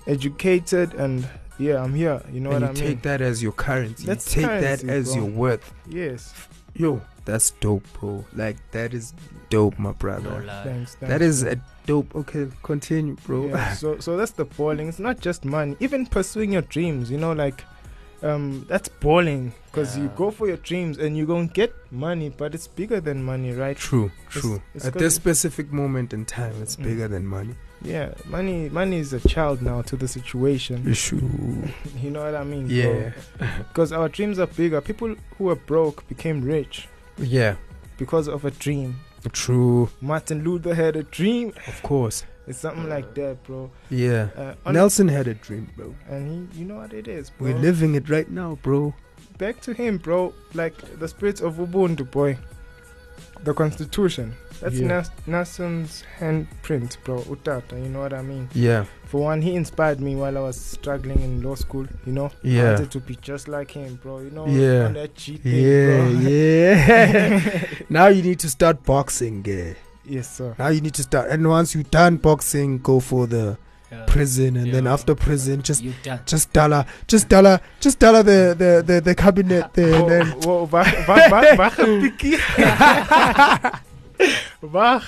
educated and yeah, I'm here. You know and what you I mean? take that as your currency. That's you take currency, that as bro. your worth. yes. Yo, that's dope, bro. Like that is dope, my brother. No. Thanks. thanks that is a dope. Okay, continue, bro. Yeah, so so that's the falling. It's not just money. Even pursuing your dreams, you know, like um that's balling because you go for your dreams and you don't get money, but it's bigger than money, right? True, true. it's At this specific moment in time, it's Mm. bigger than money. Yeah, money money is a child now to the situation. Issue. You know what I mean? Yeah. Because our dreams are bigger. People who were broke became rich Yeah. because of a dream. True. Martin Luther had a dream. Of course. It's something like that, bro. Yeah. Uh, Nelson had a dream, bro. and he, you know what it is, bro. We're living it right now, bro. back to him, bro. Like the spirit of Ubuntu, boy. The Constitution. That's Yeah. Nelson's handprint, bro. Utata, you know what I mean? Yeah. For one, he inspired me while I was struggling in law school. You know, I Yeah. wanted to be just like him, bro. You know, Yeah. on that G thing, Yeah, bro. yeah. now you need to start boxing, yeah. Yes, sir. Now you need to start, and once you done boxing, go for the Yeah. prison, and then after prison, just you done. just dollar, just dollar, just dollar the the the, the cabinet there, and then Yeah, bro.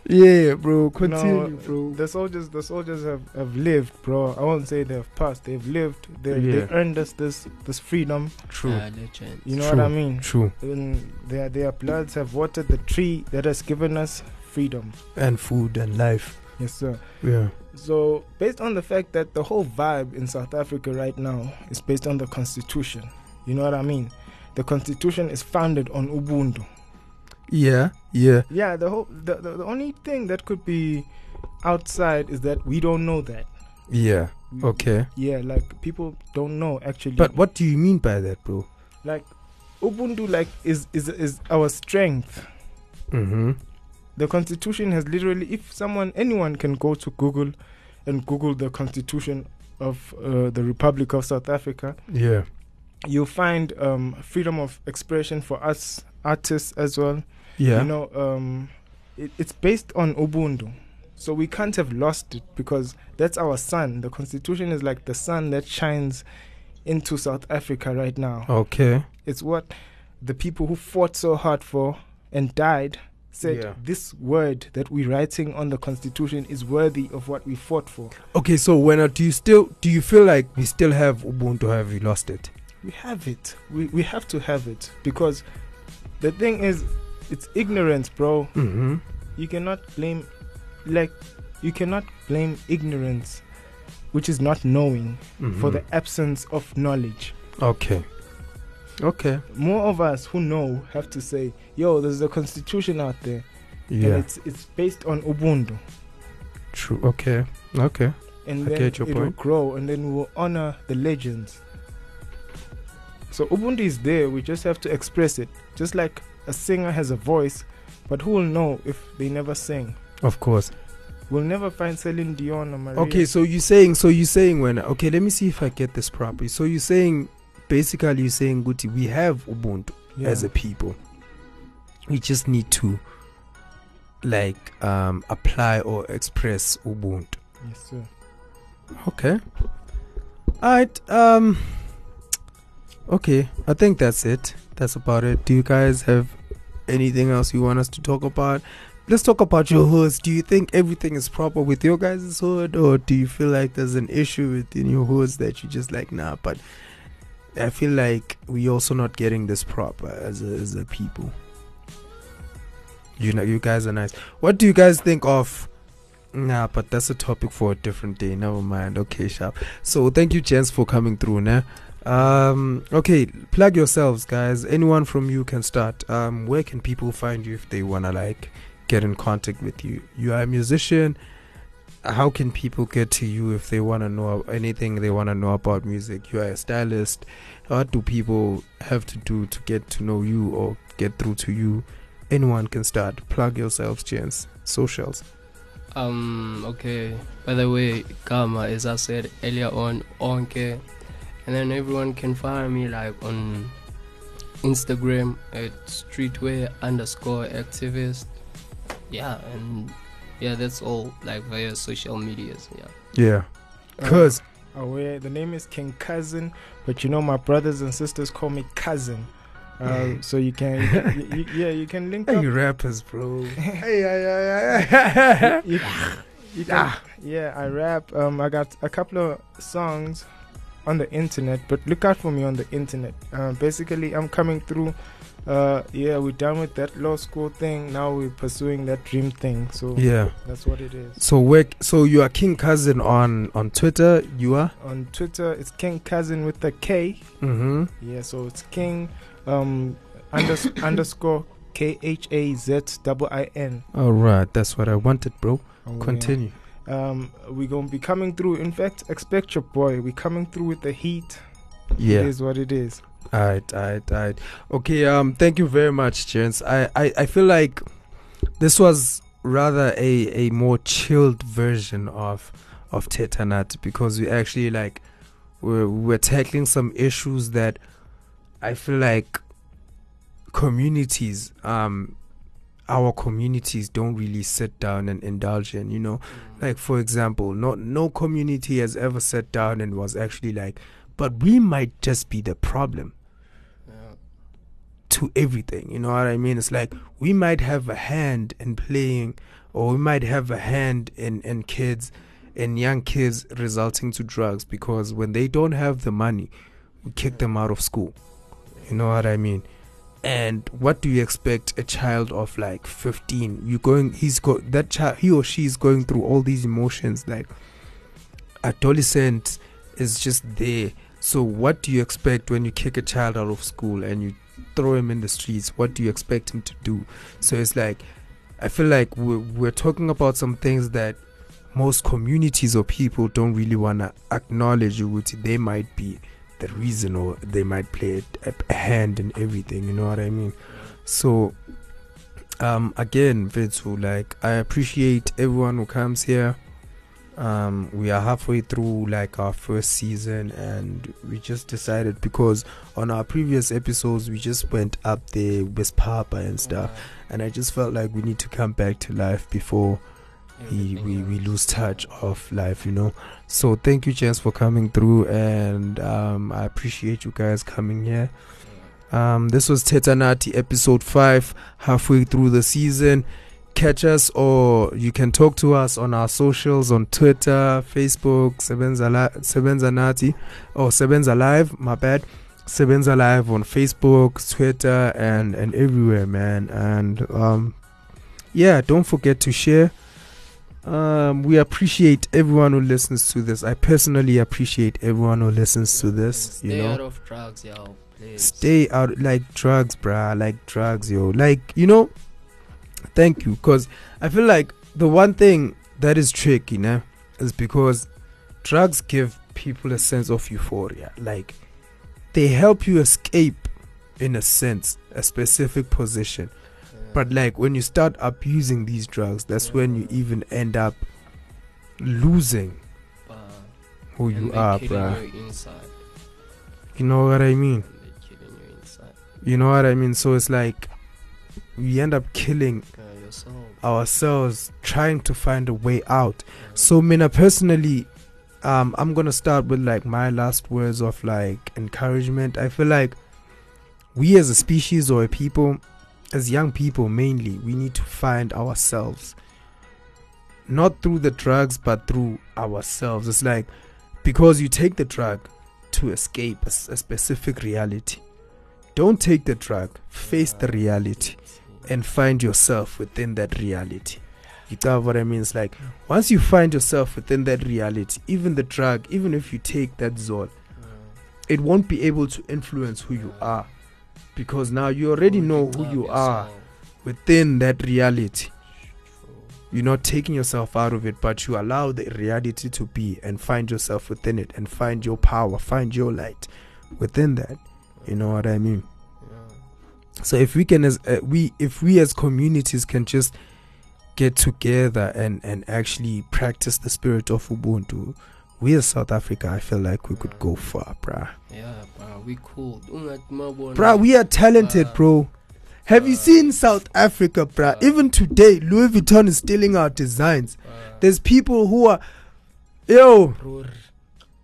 yeah, bro. Continue, No, bro. The soldiers, the soldiers have, have lived, bro. I won't say they've passed. They've lived. They Yeah. they earned us this this freedom. True, Yeah, legend. You know True. what I mean? true, And their their bloods have watered the tree that has given us freedom. and food and life. Yes, sir. Yeah, So based on the fact that the whole vibe in South Africa right now is based on the constitution. You know what I mean? The constitution is founded on Ubuntu. yeah, yeah. Yeah, the whole the, the, the only thing that could be outside is that we don't know that. Yeah. We- Okay. Yeah, like people don't know actually. But what do you mean by that, bro? like Ubuntu like is is is our strength. Mm-hmm. The constitution has literally if someone anyone can go to Google and Google the constitution of uh, the Republic of South Africa, Yeah. You'll find um, freedom of expression for us artists as well. Yeah. You know, um, it, it's based on Ubuntu. So we can't have lost it because that's our sun. The constitution is like the sun that shines into South Africa right now. okay. It's what the people who fought so hard for and died said Yeah. this word that we're writing on the constitution is worthy of what we fought for. Okay. So when do you still do you feel like we still have Ubuntu? Have we lost it? We have it. We we have to have it because the thing is it's ignorance, bro. Mm-hmm. You cannot blame like you cannot blame ignorance which is not knowing Mm-hmm. for the absence of knowledge. okay. Okay. More of us who know have to say, "Yo, there's a constitution out there, and it's it's based on Ubuntu." True. Okay. Okay. and I then it will grow and then we'll honor the legends so ubuntu is there we just have to express it just like a singer has a voice but who will know if they never sing Of course. we'll never find Celine Dion or Mariah Okay, so you're saying so you're saying when okay, let me see if I get this properly. So you're saying basically you're saying Guti, we have Ubuntu yeah. as a people. We just need to like um apply or express Ubuntu. yes sir Okay. Alright, um Okay, I think that's it. That's about it. Do you guys have anything else you want us to talk about? Let's talk about your hoods. Do you think everything is proper with your guys' hood, or do you feel like there's an issue within your hoods that you just like, nah? But I feel like we also not getting this proper as a, as a people. You know, you guys are nice. What do you guys think of? Nah, but that's a topic for a different day. Never mind. Okay, sharp. So thank you, gents, for coming through. Nah. Um. Okay, plug yourselves, guys. Anyone from you can start. Um. Where can people find you if they wanna like get in contact with you? You are a musician. How can people get to you if they wanna know anything they wanna know about music? You are a stylist. What do people have to do to get to know you or get through to you? Anyone can start. Plug yourselves, gents. Socials. Um, okay. By the way, Gamma, as I said earlier on, Onke. And then everyone can find me like on Instagram at streetwear underscore activist. Yeah, and yeah, that's all like via social medias. Yeah. Yeah. Uh, Cause aware the name is king cousin but you know my brothers and sisters call me cousin uh, so you can y- y- yeah you can link up Hey, rappers, bro. hey, yeah, yeah, you, you can, yeah i rap um i got a couple of songs on the internet but look out for me on the internet uh, basically i'm coming through uh yeah we're done with that law school thing now we're pursuing that dream thing so yeah. that's what it is So where? So you are King Cousin on on Twitter. You are. on twitter it's king cousin with the k Mm-hmm. yeah so it's king um unders- underscore k h a z double i n All right, that's what I wanted, bro. Oh, yeah. Um we're gonna be coming through in fact expect your boy we're coming through with the heat Yeah. it is what it is Alright, alright, alright. Okay, um, thank you very much, gents. I, I, I feel like this was rather a, a more chilled version of of Tetanati because we actually like we're we're tackling some issues that I feel like communities um our communities don't really sit down and indulge in, you know. Mm. Like for example, not no community has ever sat down and was actually like, but we might just be the problem Yeah. to everything. You know what I mean? It's like we might have a hand in playing, or we might have a hand in in kids, in young kids resulting to drugs because when they don't have the money, we kick them out of school. You know what I mean? And what do you expect a child of like 15? You going? He's got that child. He or she is going through all these emotions. Like adolescent is just there. So what do you expect when you kick a child out of school and you throw him in the streets? What do you expect him to do? So it's like, I feel like we're, we're talking about some things that most communities or people don't really want to acknowledge which they might be the reason or they might play a, a hand in everything. You know what I mean? So, um, again, Vitsu, like I appreciate everyone who comes here. Um, we are halfway through like our first season, and we just decided because on our previous episodes we just went up there with Papa and stuff, and I just felt like we need to come back to life before we, we, we lose touch of life, you know. So thank you, gents, for coming through, and um, I appreciate you guys coming here. Um, this was Tetanati episode five, halfway through the season. Catch us, or you can talk to us on our socials on Twitter, Facebook, Sebenza Nati, or Sebenza Live. My bad. Sebenza Live on Facebook, Twitter, and and everywhere, man. And um, yeah, don't forget to share. Um, we appreciate everyone who listens to this. I personally appreciate everyone who listens to this. Stay You know, out of drugs, yo. Please. stay out like drugs, bruh. Like drugs, yo. Like you know. Thank you, cause I feel like the one thing that is tricky, know, is because drugs give people a sense of euphoria. Like they help you escape, in a sense, a specific position. But like when you start abusing these drugs, that's when you even end up losing Uh, who you are, bruh. you know what I mean? And they're killing you. You know what I mean? So it's like we end up killing yourself. ourselves trying to find a way out. So Mina personally, um, I'm gonna start with like my last words of like encouragement. I feel like we as a species or a people, as young people mainly, we need to find ourselves. Not through the drugs, but through ourselves. It's like because you take the drug to escape a specific reality. Don't take the drug, face the reality and find yourself within that reality. You got what I mean? It's like once you find yourself within that reality, even the drug, even if you take that zol it won't be able to influence who you are because now you already know who you are within that reality. You're not taking yourself out of it, but you allow the reality to be and find yourself within it and find your power, find your light within that. You know what I mean? So if we can, as uh, we, if we as communities can just get together and and actually practice the spirit of Ubuntu, we as South Africa, I feel like we could go far, bruh. Yeah, bro, we cool. Bruh, we are talented, bro. Have you seen South Africa, bruh? uh, Even today, Louis Vuitton is stealing our designs. uh, There's people who are, yo, bror,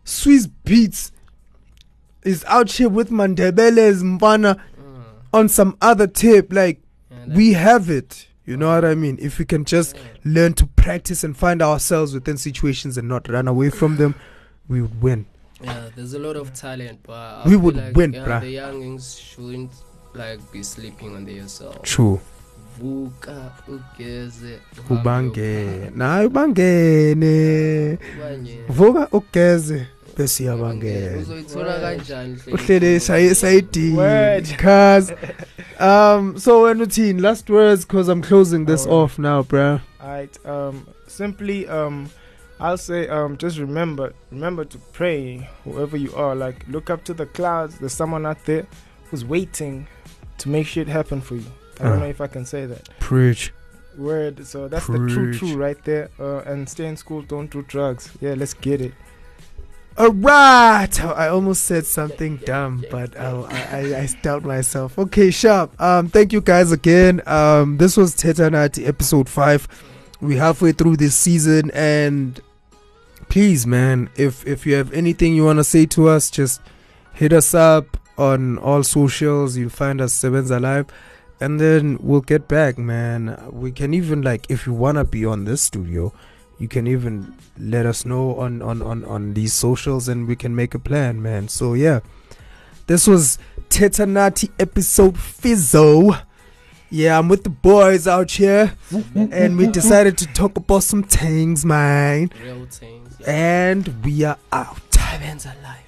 Swizz Beatz is out here with Mandebele's Mbana uh, on some other tip. Like, yeah, we have it. You know what I mean? If we can just learn to practice and find ourselves within situations and not run away from them, we would win. Yeah, there's a lot of talent, but I We would like, win, yeah, bruh. The youngins shouldn't like be sleeping on themselves. True. Vuka ugeze Ubange. Na ubangene. Vuka ugeze bese uyabangena. uzoyithola kanjani hle- Uhlele sayi Cuz um so when uthini last words cuz I'm closing this Oh. off now, bro Alright. Um, simply, um, I'll say, um, just remember, remember to pray, whoever you are. Like, look up to the clouds. There's someone out there who's waiting to make shit happen for you. I don't Uh. know if I can say that Preach. word. So that's the true, true right there. Uh, and stay in school. Don't do drugs. Yeah, let's get it. All right. I almost said something dumb, but I, I, I stopped myself. Okay, sharp. Um, thank you guys again. Um, this was Teta Tetanati episode five. We're halfway through this season, and please, man, if if you have anything you wanna say to us, just hit us up on all socials. You'll find us Sebenza Live, and then we'll get back, man. We can even like if you wanna be on this studio you can even let us know on on on on these socials and we can make a plan man. So yeah. This was tetanati episode fizzo. Yeah i'm with the boys out here. And we decided to talk about some things man. Real things and we are out. Events are life